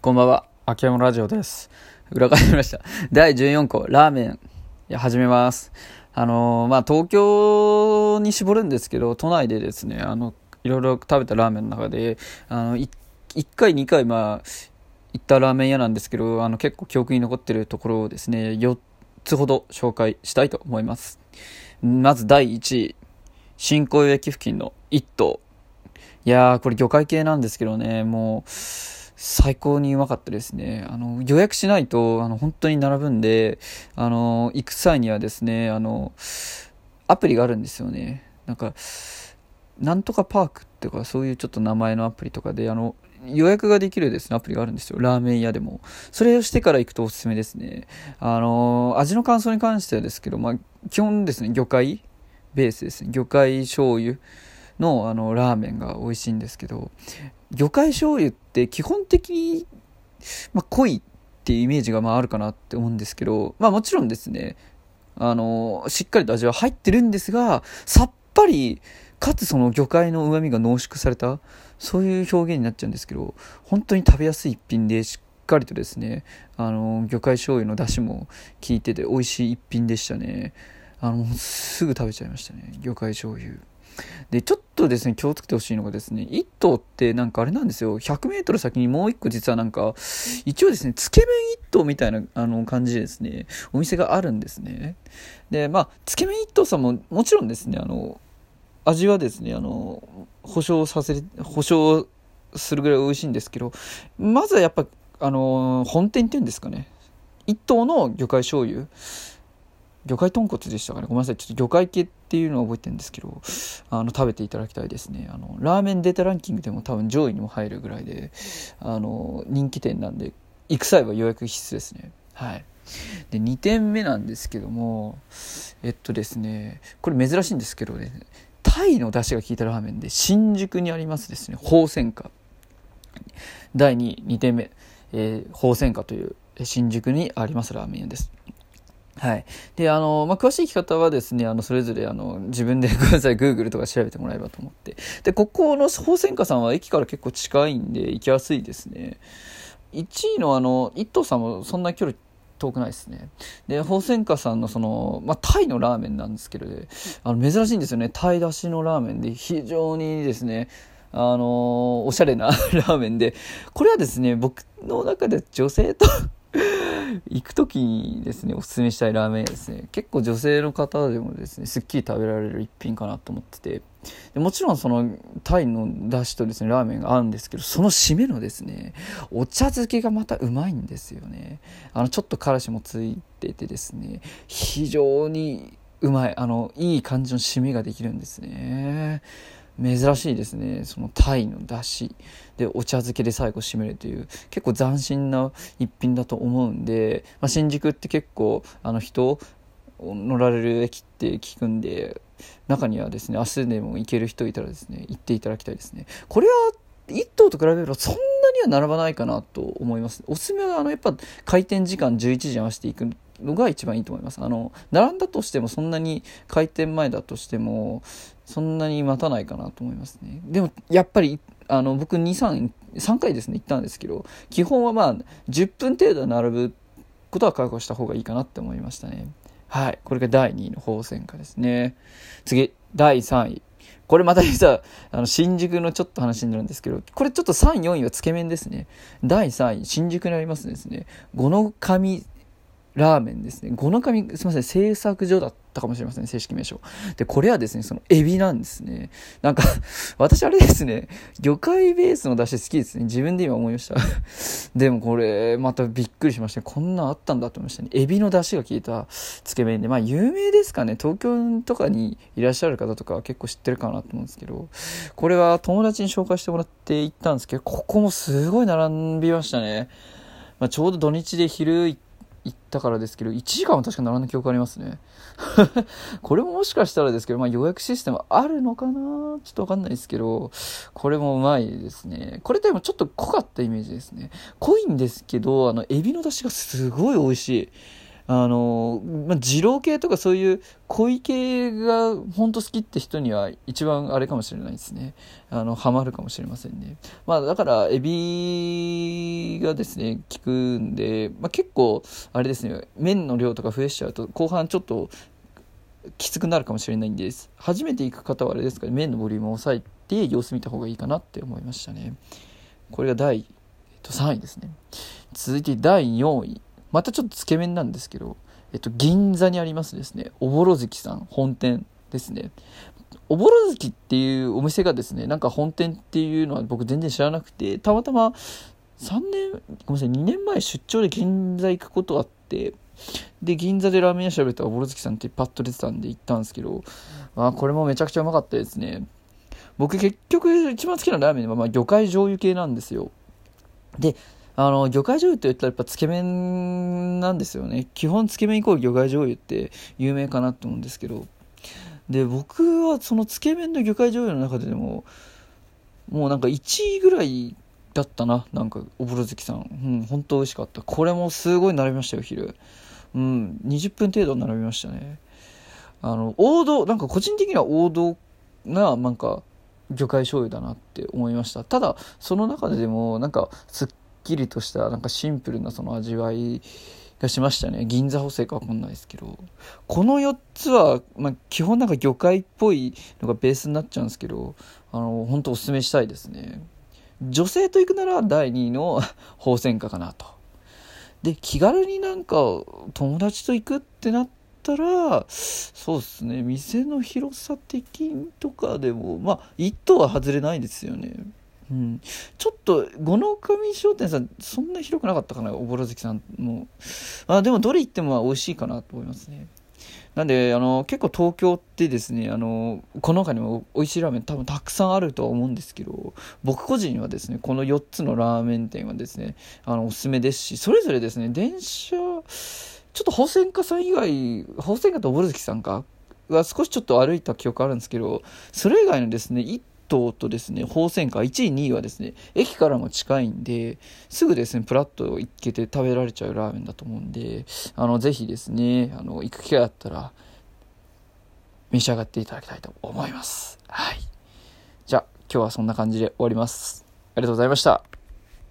こんばんは、秋山ラジオです。裏返りました。第14個、ラーメン、いや始めます。あのーまあ、東京に絞るんですけど、都内でですね、あの、いろいろ食べたラーメンの中で、あの、い1回、2回、まあ、行ったラーメン屋なんですけど、あの、結構記憶に残ってるところをですね、4つほど紹介したいと思います。まず第1位、新小岩駅付近の一頭。いやー、これ魚介系なんですけどね、もう、最高にうまかったですね。あの、予約しないと、あの、本当に並ぶんで、あの、行く際にはですね、あの、アプリがあるんですよね。なんか、なんとかパークっていうか、そういうちょっと名前のアプリとかで、あの、予約ができるですね、アプリがあるんですよ。ラーメン屋でも。それをしてから行くとおすすめですね。あの、味の感想に関してはですけど、まあ、基本ですね、魚介ベースですね。魚介醤油のあのラーメンが美味しいんですけど、魚介醤油って基本的に、まあ、濃いっていうイメージがまああるかなって思うんですけど、まあもちろんですね、あの、しっかりと味は入ってるんですが、さっぱり、かつその魚介の旨味が濃縮された、そういう表現になっちゃうんですけど、本当に食べやすい一品で、しっかりとですね、あの、魚介醤油の出汁も効いてて美味しい一品でしたね。あの、すぐ食べちゃいましたね、魚介醤油。で、ちょっとですね、気をつけてほしいのがですね、一頭ってなんかあれなんですよ、100メートル先にもう一個実はなんか、一応ですね、つけ麺一頭みたいなあの感じでですね、お店があるんですね。で、まあ、つけ麺一頭さんももちろんですね、あの、味はですね、あの、保証させ、保証するぐらい美味しいんですけど、まずはやっぱ、あの、本店っていうんですかね、一頭の魚介醤油、魚介豚骨でしたかね。ごめんなさい。ちょっと魚介系っていうのは覚えてるんですけどあの食べていただきたいですね。あのラーメンデータランキングでも多分上位にも入るぐらいであの人気店なんで行く際は予約必須ですね。はい。で2点目なんですけどもえっとですねこれ珍しいんですけどねタイの出汁が効いたラーメンで新宿にありますですね。宝泉花。第2位2点目、えー、宝泉花という新宿にありますラーメン屋です。はい。で、あの、まあ、詳しい聞き方はですね、あの、それぞれ、あの、自分で ごめんなさい、Google とか調べてもらえばと思って。で、ここの宝泉花さんは駅から結構近いんで、行きやすいですね。1位のあの、一等さんもそんな距離遠くないですね。で、宝泉花さんのその、まあ、タイのラーメンなんですけど、あの、珍しいんですよね。タイ出しのラーメンで、非常にですね、あのおしゃれな ラーメンで、これはですね、僕の中で女性と行く時にですねおすすめしたいラーメンですね。結構女性の方でもですねすっきり食べられる一品かなと思ってて。でもちろんそのタイの出汁とですねラーメンが合うんですけどその締めのですねお茶漬けがまたうまいんですよね。あのちょっとからしもついててですね非常にうまいあのいい感じの締めができるんですね。珍しいですね。そのタイの出汁。でお茶漬けで最後締めるという。結構斬新な一品だと思うんで、まあ、新宿って結構あの人乗られる駅って聞くんで中にはですね明日でも行ける人いたらですね行っていただきたいですね。これは1頭と比べればそんなには並ばないかなと思います。おすすめはあのやっぱ開店時間11時に合わせていくのが一番いいと思います。あの並んだとしてもそんなに開店前だとしてもそんなに待たないかなと思いますね。でもやっぱりあの僕23 3回ですね行ったんですけど基本はまあ10分程度並ぶことは覚悟した方がいいかなって思いましたね。はい。これが第2位の宝泉花ですね。次第3位。これまた実はあの新宿のちょっと話になるんですけどこれちょっと3、4位はつけ麺ですね。第3位新宿にありますですね。五の神ラーメンですね。五の神、すみません、製作所だったかもしれません、正式名称。で、これはですね、そのエビなんですね。なんか、私あれですね、魚介ベースの出汁好きですね。自分で今思いました。でもこれ、またびっくりしましたね。こんなあったんだと思いましたね。エビの出汁が効いたつけ麺で、まあ有名ですかね。東京とかにいらっしゃる方とか結構知ってるかなと思うんですけど、これは友達に紹介してもらって行ったんですけど、ここもすごい並びましたね。まあ、ちょうど土日で昼行って、行ったからですけど、1時間は確か並んだ記憶ありますね。これももしかしたらですけど、まあ予約システムあるのかな？ちょっとわかんないですけど、これもうまいですね。これでもちょっと濃かったイメージですね。濃いんですけど、あの、エビの出汁がすごい美味しい。あの、まあ、二郎系とかそういう濃い系が本当好きって人には一番あれかもしれないですね。あの、ハマるかもしれませんね。まあだから、エビがですね効くんで、まあ、結構あれですね麺の量とか増やしちゃうと後半ちょっときつくなるかもしれないんです初めて行く方はあれですかね麺のボリュームを抑えて様子見た方がいいかなって思いましたねこれが第、3位ですね続いて第4位またちょっとつけ麺なんですけど、えっと、銀座にありますですねおぼろ月さん本店ですねおぼろ月っていうお店がですねなんか本店っていうのは僕全然知らなくてたまたま3年ごめんなさい2年前出張で銀座行くことあってで、銀座でラーメン屋調べたら、ボロズキさんってパッと出てたんで行ったんですけど、まあこれもめちゃくちゃうまかったですね。僕結局一番好きなラーメンは、まあ、魚介醤油系なんですよ。で、あの、魚介醤油って言ったらやっぱつけ麺なんですよね。基本つけ麺イコール魚介醤油って有名かなと思うんですけど。で、僕はそのつけ麺の魚介醤油の中ででも、もうなんか1位ぐらいだったな。なんか、おぼろ月さん。うん、本当美味しかった。これもすごい並びましたよ、昼。うん、20分程度並びましたね。あの、王道、なんか個人的には王道な、なんか、魚介醤油だなって思いました。ただ、その中でも、なんか、すっきりとした、なんかシンプルなその味わいがしましたね。銀座補正かわかんないですけど。この4つは、まあ、基本なんか魚介っぽいのがベースになっちゃうんですけど、あの、本当おすすめしたいですね。女性と行くなら第2位の 宝泉家かなと。で、気軽になんか友達と行くってなったら、そうですね、店の広さ的とかでも、まあ、一等は外れないですよね。うん、ちょっと五の神商店さんそんな広くなかったかなおぼろ月さんも。あでもどれ行っても美味しいかなと思いますね。なんで、あの、結構東京ってですね、あの、この他にも美味しいラーメン多分たくさんあるとは思うんですけど、僕個人はですね、この4つのラーメン店はですね、あの、おすすめですし、それぞれですね、電車、ちょっと保線家さん以外、保線家とおぼる月さんか？は少しちょっと歩いた記憶あるんですけど、それ以外のですね、東とですね、宝泉館1位、2位はですね、駅からも近いんで、すぐですね、プラッと行けて食べられちゃうラーメンだと思うんで、あの、ぜひですね、あの、行く機会あったら、召し上がっていただきたいと思います。はい。じゃあ、今日はそんな感じで終わります。ありがとうございました。